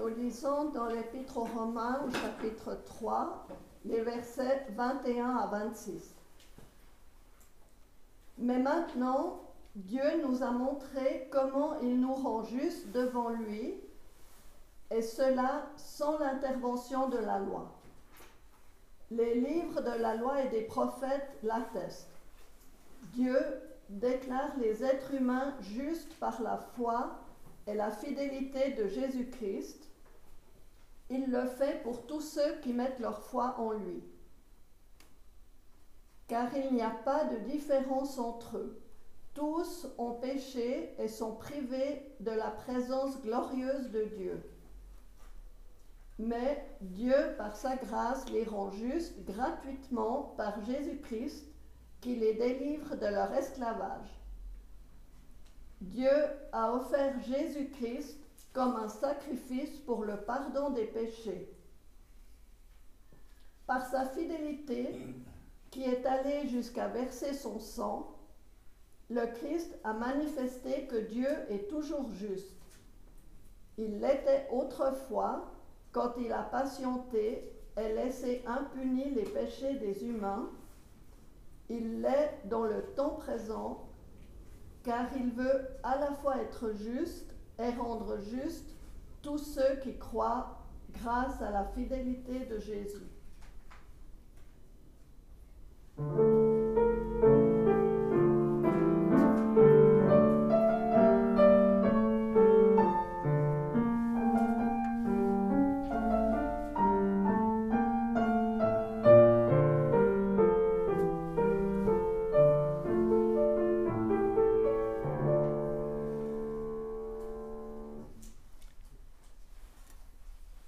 nous lisons dans l'Épître aux Romains au chapitre 3, les versets 21 à 26. Mais maintenant, Dieu nous a montré comment il nous rend justes devant lui, et cela sans l'intervention de la loi. Les livres de la loi et des prophètes l'attestent. Dieu déclare les êtres humains justes par la foi et la fidélité de Jésus-Christ. Il le fait pour tous ceux qui mettent leur foi en lui. Car il n'y a pas de différence entre eux. Tous ont péché et sont privés de la présence glorieuse de Dieu. Mais Dieu, par sa grâce, les rend justes gratuitement par Jésus-Christ, qui les délivre de leur esclavage. Dieu a offert Jésus-Christ comme un sacrifice pour le pardon des péchés. Par sa fidélité, qui est allée jusqu'à verser son sang, le Christ a manifesté que Dieu est toujours juste. Il l'était autrefois quand il a patienté et laissé impunis les péchés des humains. Il l'est dans le temps présent car il veut à la fois être juste et rendre juste tous ceux qui croient grâce à la fidélité de Jésus.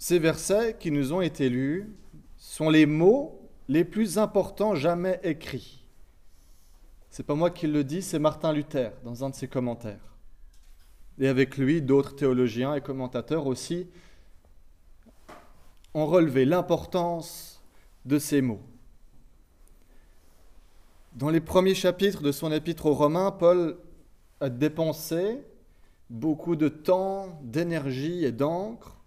Ces versets qui nous ont été lus sont les mots les plus importants jamais écrits. C'est pas moi qui le dis, c'est Martin Luther dans un de ses commentaires. Et avec lui, d'autres théologiens et commentateurs aussi ont relevé l'importance de ces mots. Dans les premiers chapitres de son épître aux Romains, Paul a dépensé beaucoup de temps, d'énergie et d'encre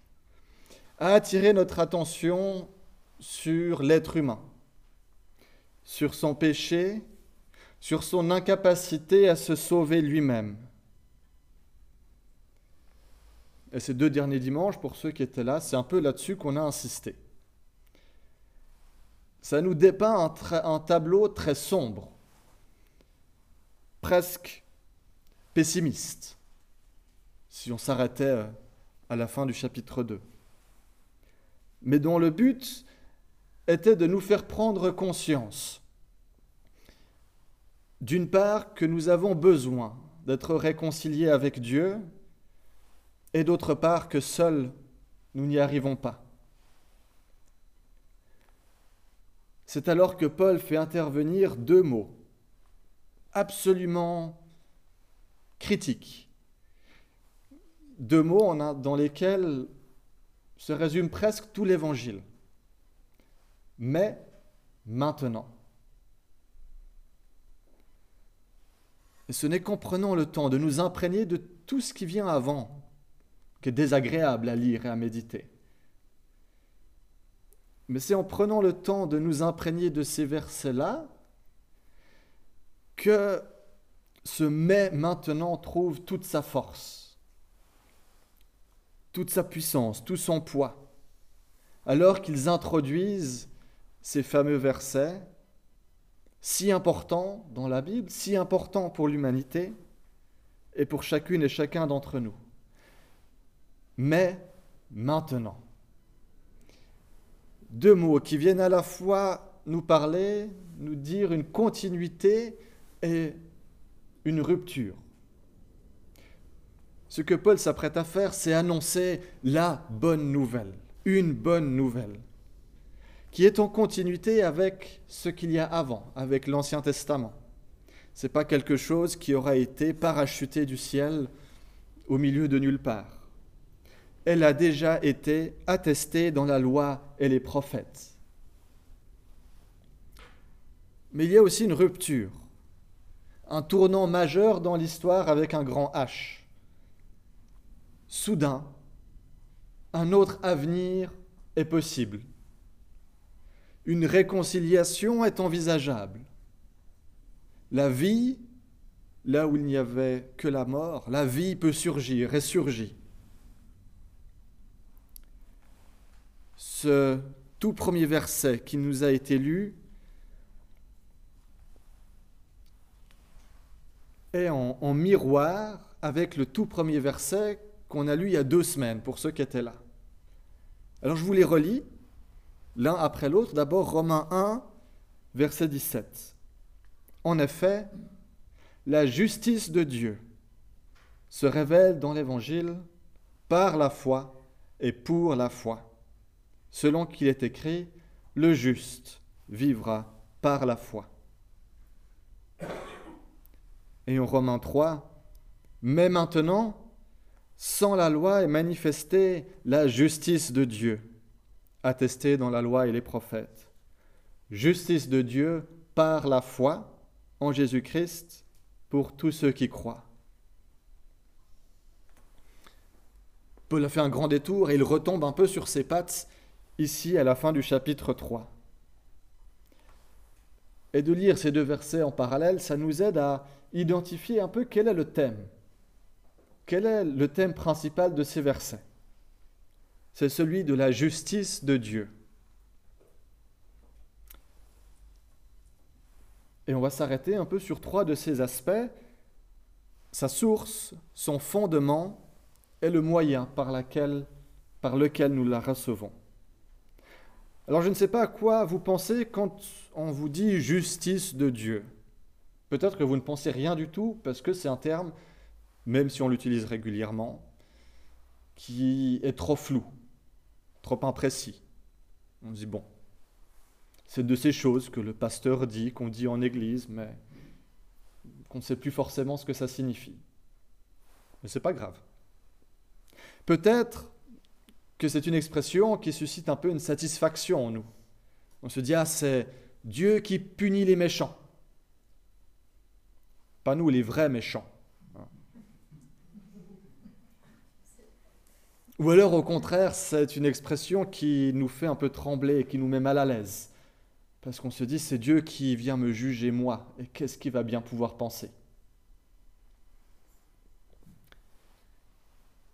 a attiré notre attention sur l'être humain, sur son péché, sur son incapacité à se sauver lui-même. Et ces deux derniers dimanches, pour ceux qui étaient là, c'est un peu là-dessus qu'on a insisté. Ça nous dépeint un, un, tableau très sombre, presque pessimiste, si on s'arrêtait à la fin du chapitre 2 mais dont le but était de nous faire prendre conscience, d'une part, que nous avons besoin d'être réconciliés avec Dieu, et d'autre part, que seuls nous n'y arrivons pas. C'est alors que Paul fait intervenir deux mots absolument critiques, deux mots dans lesquels se résume presque tout l'évangile. Mais maintenant. Et ce n'est qu'en prenant le temps de nous imprégner de tout ce qui vient avant qui est désagréable à lire et à méditer. Mais c'est en prenant le temps de nous imprégner de ces versets-là que ce mais maintenant trouve toute sa force toute sa puissance, tout son poids, alors qu'ils introduisent ces fameux versets si importants dans la Bible, si importants pour l'humanité et pour chacune et chacun d'entre nous. Mais maintenant, deux mots qui viennent à la fois nous parler, nous dire une continuité et une rupture. Ce que Paul s'apprête à faire, c'est annoncer la bonne nouvelle, une bonne nouvelle, qui est en continuité avec ce qu'il y a avant, avec l'Ancien Testament. Ce n'est pas quelque chose qui aura été parachuté du ciel au milieu de nulle part. Elle a déjà été attestée dans la loi et les prophètes. Mais il y a aussi une rupture, un tournant majeur dans l'histoire avec un grand H soudain, un autre avenir est possible. Une réconciliation est envisageable. La vie, là où il n'y avait que la mort, la vie peut surgir, ressurgir. Ce tout premier verset qui nous a été lu est en, en miroir avec le tout premier verset qu'on a lu il y a deux semaines, pour ceux qui étaient là. Alors je vous les relis, l'un après l'autre. D'abord Romains 1, verset 17. En effet, la justice de Dieu se révèle dans l'Évangile par la foi et pour la foi, selon qu'il est écrit, le juste vivra par la foi. Et en Romains 3, mais maintenant, sans la loi est manifestée la justice de Dieu, attestée dans la loi et les prophètes. Justice de Dieu par la foi en Jésus-Christ pour tous ceux qui croient. Paul a fait un grand détour et il retombe un peu sur ses pattes ici à la fin du chapitre 3. Et de lire ces deux versets en parallèle, ça nous aide à identifier un peu quel est le thème quel est le thème principal de ces versets? C'est celui de la justice de Dieu. Et on va s'arrêter un peu sur trois de ces aspects. Sa source, son fondement et le moyen par, par lequel nous la recevons. Alors je ne sais pas à quoi vous pensez quand on vous dit justice de Dieu. Peut-être que vous ne pensez rien du tout parce que c'est un terme même si on l'utilise régulièrement, qui est trop flou, trop imprécis. On dit, bon, c'est de ces choses que le pasteur dit, qu'on dit en église, mais qu'on ne sait plus forcément ce que ça signifie. Mais ce n'est pas grave. Peut-être que c'est une expression qui suscite un peu une satisfaction en nous. On se dit, ah, c'est Dieu qui punit les méchants. Pas nous, les vrais méchants. Ou alors au contraire, c'est une expression qui nous fait un peu trembler et qui nous met mal à l'aise. Parce qu'on se dit, c'est Dieu qui vient me juger moi, et qu'est-ce qu'il va bien pouvoir penser?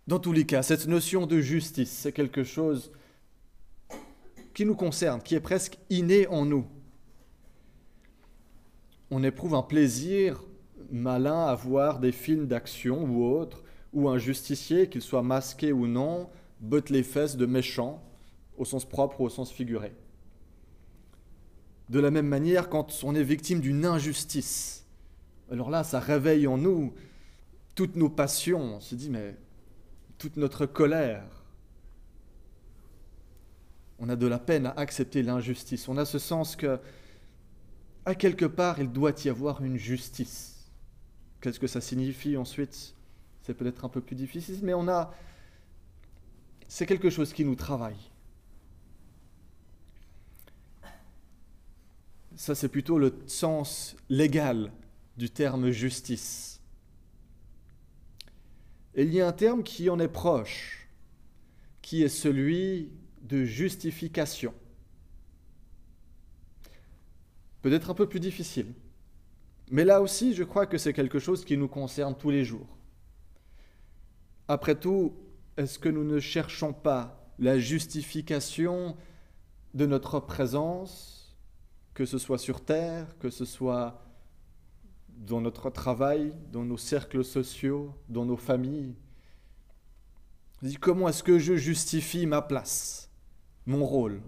Dans tous les cas, cette notion de justice, c'est quelque chose qui nous concerne, qui est presque inné en nous. On éprouve un plaisir malin à voir des films d'action ou autres où un justicier, qu'il soit masqué ou non, botte les fesses de méchants, au sens propre ou au sens figuré. De la même manière, quand on est victime d'une injustice, alors là, ça réveille en nous toutes nos passions. On se dit, mais toute notre colère. On a de la peine à accepter l'injustice. On a ce sens que, à quelque part, il doit y avoir une justice. Qu'est-ce que ça signifie ensuite? C'est peut-être un peu plus difficile, mais on a. C'est quelque chose qui nous travaille. Ça, c'est plutôt le sens légal du terme justice. Et il y a un terme qui en est proche, qui est celui de justification. Peut-être un peu plus difficile. Mais là aussi, je crois que c'est quelque chose qui nous concerne tous les jours. Après tout, est-ce que nous ne cherchons pas la justification de notre présence, que ce soit sur Terre, que ce soit dans notre travail, dans nos cercles sociaux, dans nos familles? Comment est-ce que je justifie ma place, mon rôle?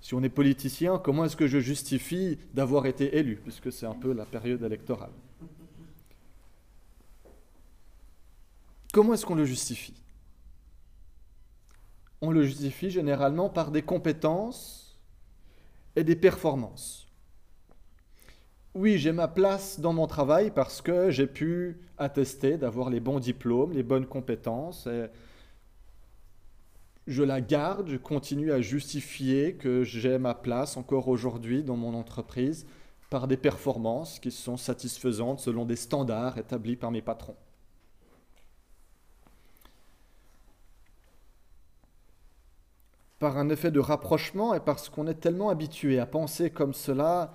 Si on est politicien, comment est-ce que je justifie d'avoir été élu, puisque c'est un peu la période électorale Comment est-ce qu'on le justifie? On le justifie généralement par des compétences et des performances. Oui, j'ai ma place dans mon travail parce que j'ai pu attester d'avoir les bons diplômes, les bonnes compétences. Je la garde, je continue à justifier que j'ai ma place encore aujourd'hui dans mon entreprise par des performances qui sont satisfaisantes selon des standards établis par mes patrons. Par un effet de rapprochement et parce qu'on est tellement habitué à penser comme cela,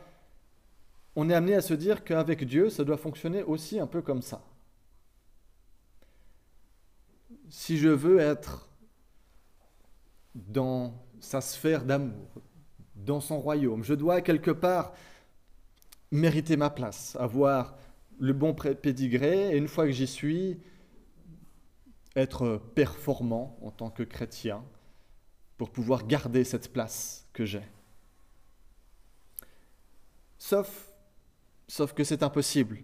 on est amené à se dire qu'avec Dieu, ça doit fonctionner aussi un peu comme ça. Si je veux être dans sa sphère d'amour, dans son royaume, je dois quelque part mériter ma place, avoir le bon pédigré, et une fois que j'y suis, être performant en tant que chrétien pour pouvoir garder cette place que j'ai. Sauf, sauf que c'est impossible.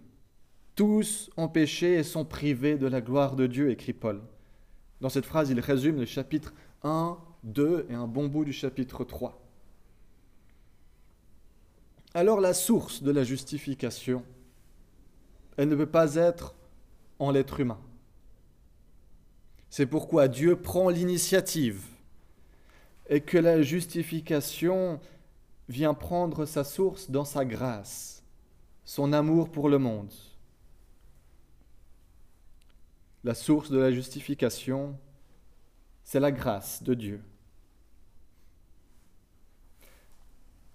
Tous ont péché et sont privés de la gloire de Dieu, écrit Paul. Dans cette phrase, il résume les chapitres 1, 2 et un bon bout du chapitre 3. Alors la source de la justification, elle ne peut pas être en l'être humain. C'est pourquoi Dieu prend l'initiative et que la justification vient prendre sa source dans sa grâce, son amour pour le monde. La source de la justification, c'est la grâce de Dieu.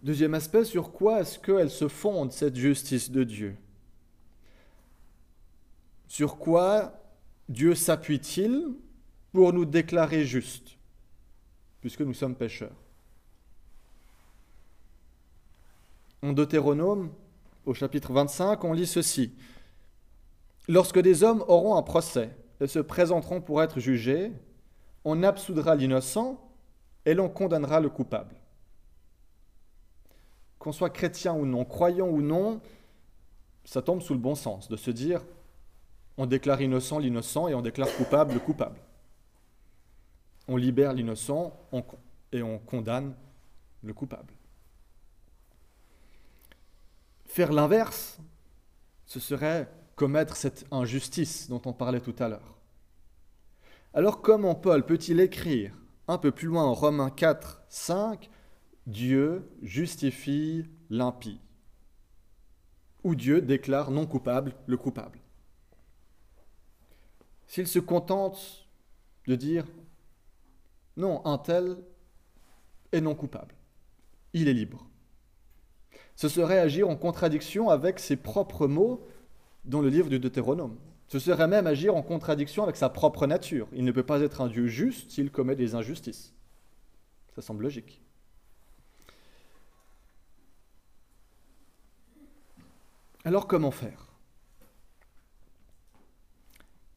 Deuxième aspect, sur quoi est-ce qu'elle se fonde, cette justice de Dieu? Sur quoi Dieu s'appuie-t-il pour nous déclarer justes, puisque nous sommes pécheurs En Deutéronome, au chapitre 25, on lit ceci. Lorsque des hommes auront un procès et se présenteront pour être jugés, on absoudra l'innocent et l'on condamnera le coupable. Qu'on soit chrétien ou non, croyant ou non, ça tombe sous le bon sens de se dire on déclare innocent l'innocent et on déclare coupable le coupable. On libère l'innocent et on condamne le coupable. Faire l'inverse, ce serait commettre cette injustice dont on parlait tout à l'heure. Alors comment Paul peut-il écrire un peu plus loin en Romains 4, 5, Dieu justifie l'impie Ou Dieu déclare non coupable le coupable S'il se contente de dire non, un tel est non coupable, il est libre. Ce serait agir en contradiction avec ses propres mots dans le livre du Deutéronome. Ce serait même agir en contradiction avec sa propre nature. Il ne peut pas être un Dieu juste s'il commet des injustices. Ça semble logique. Alors comment faire?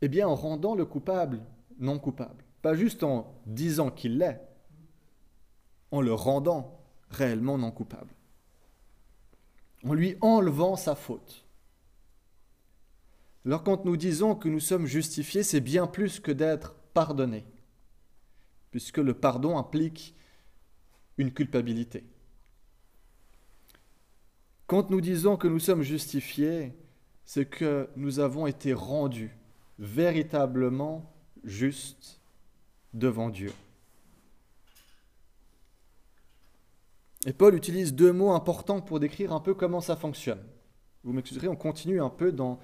Eh bien en rendant le coupable non coupable. Pas juste en disant qu'il l'est, en le rendant réellement non coupable. En lui enlevant sa faute. Alors quand nous disons que nous sommes justifiés, c'est bien plus que d'être pardonnés, puisque le pardon implique une culpabilité. Quand nous disons que nous sommes justifiés, c'est que nous avons été rendus véritablement justes devant Dieu. Et Paul utilise deux mots importants pour décrire un peu comment ça fonctionne. Vous m'excuserez, on continue un peu dans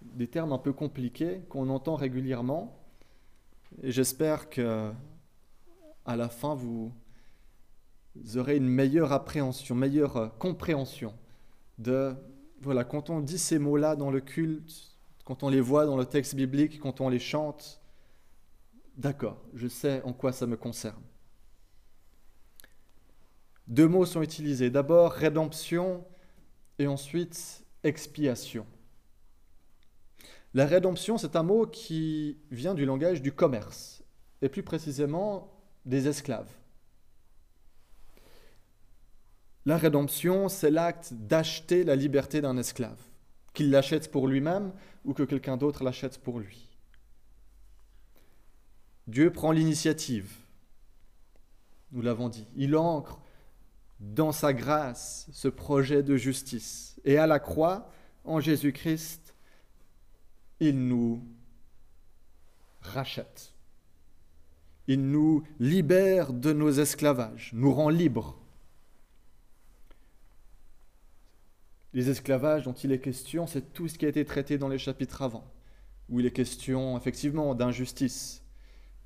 des termes un peu compliqués qu'on entend régulièrement. Et j'espère que à la fin, vous aurez une meilleure appréhension, meilleure compréhension de, voilà, quand on dit ces mots-là dans le culte, quand on les voit dans le texte biblique, quand on les chante, d'accord, je sais en quoi ça me concerne. Deux mots sont utilisés. D'abord rédemption et ensuite expiation. La rédemption, c'est un mot qui vient du langage du commerce, et plus précisément des esclaves. La rédemption, c'est l'acte d'acheter la liberté d'un esclave, qu'il l'achète pour lui-même ou que quelqu'un d'autre l'achète pour lui. Dieu prend l'initiative, nous l'avons dit. Il ancre dans sa grâce ce projet de justice. Et à la croix, en Jésus-Christ, il nous rachète. Il nous libère de nos esclavages, nous rend libres. Les esclavages dont il est question, c'est tout ce qui a été traité dans les chapitres avant, où il est question effectivement d'injustice,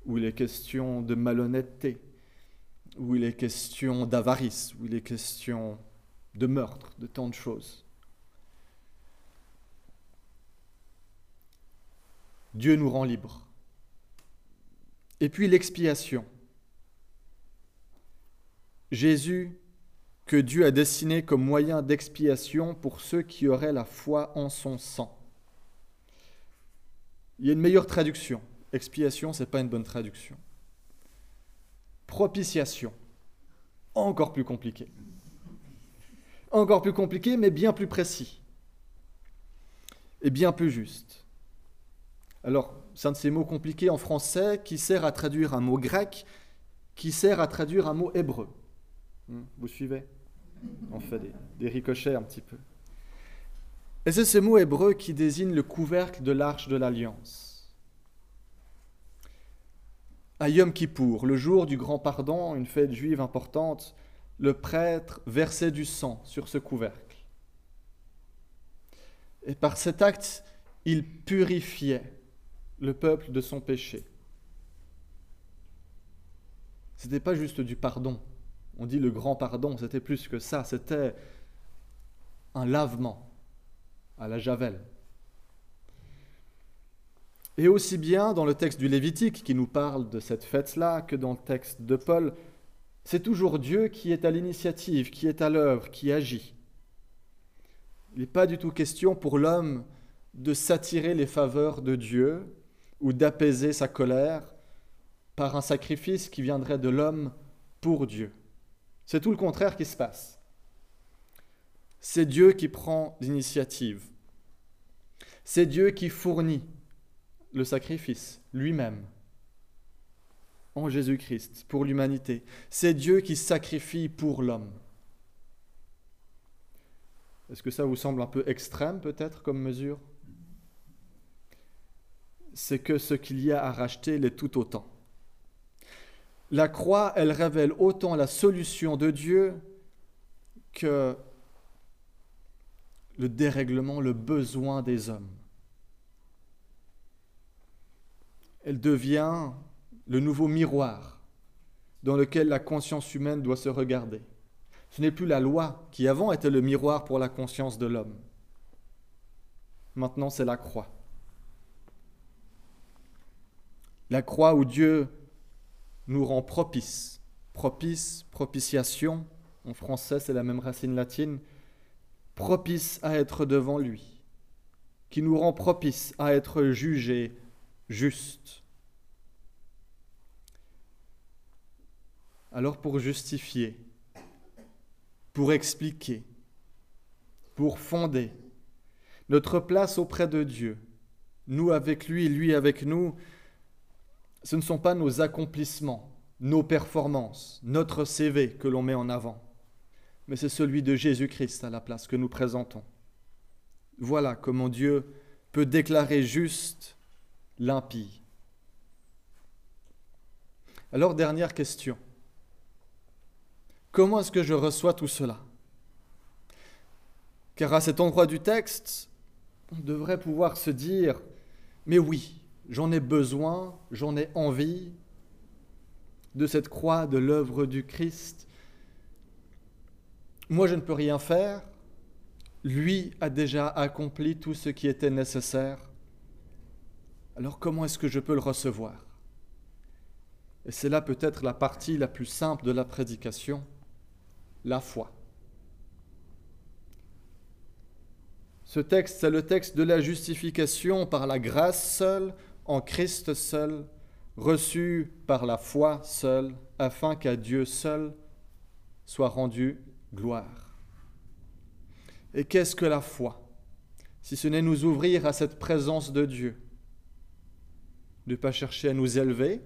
où il est question de malhonnêteté, où il est question d'avarice, où il est question de meurtre, de tant de choses. Dieu nous rend libres. Et puis l'expiation. Jésus, que Dieu a dessiné comme moyen d'expiation pour ceux qui auraient la foi en son sang. Il y a une meilleure traduction. Expiation, ce n'est pas une bonne traduction. Propitiation, encore plus compliqué. Encore plus compliqué, mais bien plus précis. Et bien plus juste. Alors, c'est un de ces mots compliqués en français qui sert à traduire un mot grec, qui sert à traduire un mot hébreu. Hmm, vous suivez? On fait des, ricochets un petit peu. Et c'est ce mot hébreu qui désigne le couvercle de l'arche de l'alliance. À Yom Kippour, le jour du grand pardon, une fête juive importante, le prêtre versait du sang sur ce couvercle. Et par cet acte, il purifiait le peuple de son péché. Ce n'était pas juste du pardon. On dit le grand pardon, c'était plus que ça, c'était un lavement à la javel. Et aussi bien dans le texte du Lévitique qui nous parle de cette fête-là que dans le texte de Paul, c'est toujours Dieu qui est à l'initiative, qui est à l'œuvre, qui agit. Il n'est pas du tout question pour l'homme de s'attirer les faveurs de Dieu, ou d'apaiser sa colère par un sacrifice qui viendrait de l'homme pour Dieu. C'est tout le contraire qui se passe. C'est Dieu qui prend l'initiative. C'est Dieu qui fournit le sacrifice lui-même en Jésus-Christ pour l'humanité. C'est Dieu qui sacrifie pour l'homme. Est-ce que ça vous semble un peu extrême peut-être comme mesure? C'est que ce qu'il y a à racheter l'est tout autant. La croix, elle révèle autant la solution de Dieu que le dérèglement, le besoin des hommes. Elle devient le nouveau miroir dans lequel la conscience humaine doit se regarder. Ce n'est plus la loi qui avant était le miroir pour la conscience de l'homme. Maintenant, c'est la croix. La croix où Dieu nous rend propice. Propice, propitiation, en français c'est la même racine latine, propice à être devant lui, qui nous rend propice à être jugé juste. Alors pour justifier, pour expliquer, pour fonder notre place auprès de Dieu, nous avec lui, lui avec nous, ce ne sont pas nos accomplissements, nos performances, notre CV que l'on met en avant, mais c'est celui de Jésus-Christ à la place que nous présentons. Voilà comment Dieu peut déclarer juste l'impie. Alors, dernière question. Comment est-ce que je reçois tout cela? Car à cet endroit du texte, on devrait pouvoir se dire, mais oui, j'en ai besoin, j'en ai envie de cette croix, de l'œuvre du Christ. Moi, je ne peux rien faire. Lui a déjà accompli tout ce qui était nécessaire. Alors comment est-ce que je peux le recevoir? Et c'est là peut-être la partie la plus simple de la prédication, la foi. Ce texte, c'est le texte de la justification par la grâce seule, en Christ seul, reçu par la foi seule, afin qu'à Dieu seul soit rendu gloire. Et qu'est-ce que la foi? Si ce n'est nous ouvrir à cette présence de Dieu, ne pas chercher à nous élever,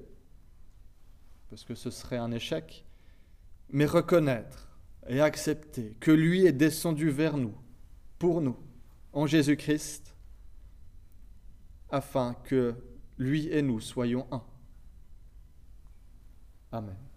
parce que ce serait un échec, mais reconnaître et accepter que lui est descendu vers nous, pour nous, en Jésus-Christ, afin que lui et nous soyons un. Amen.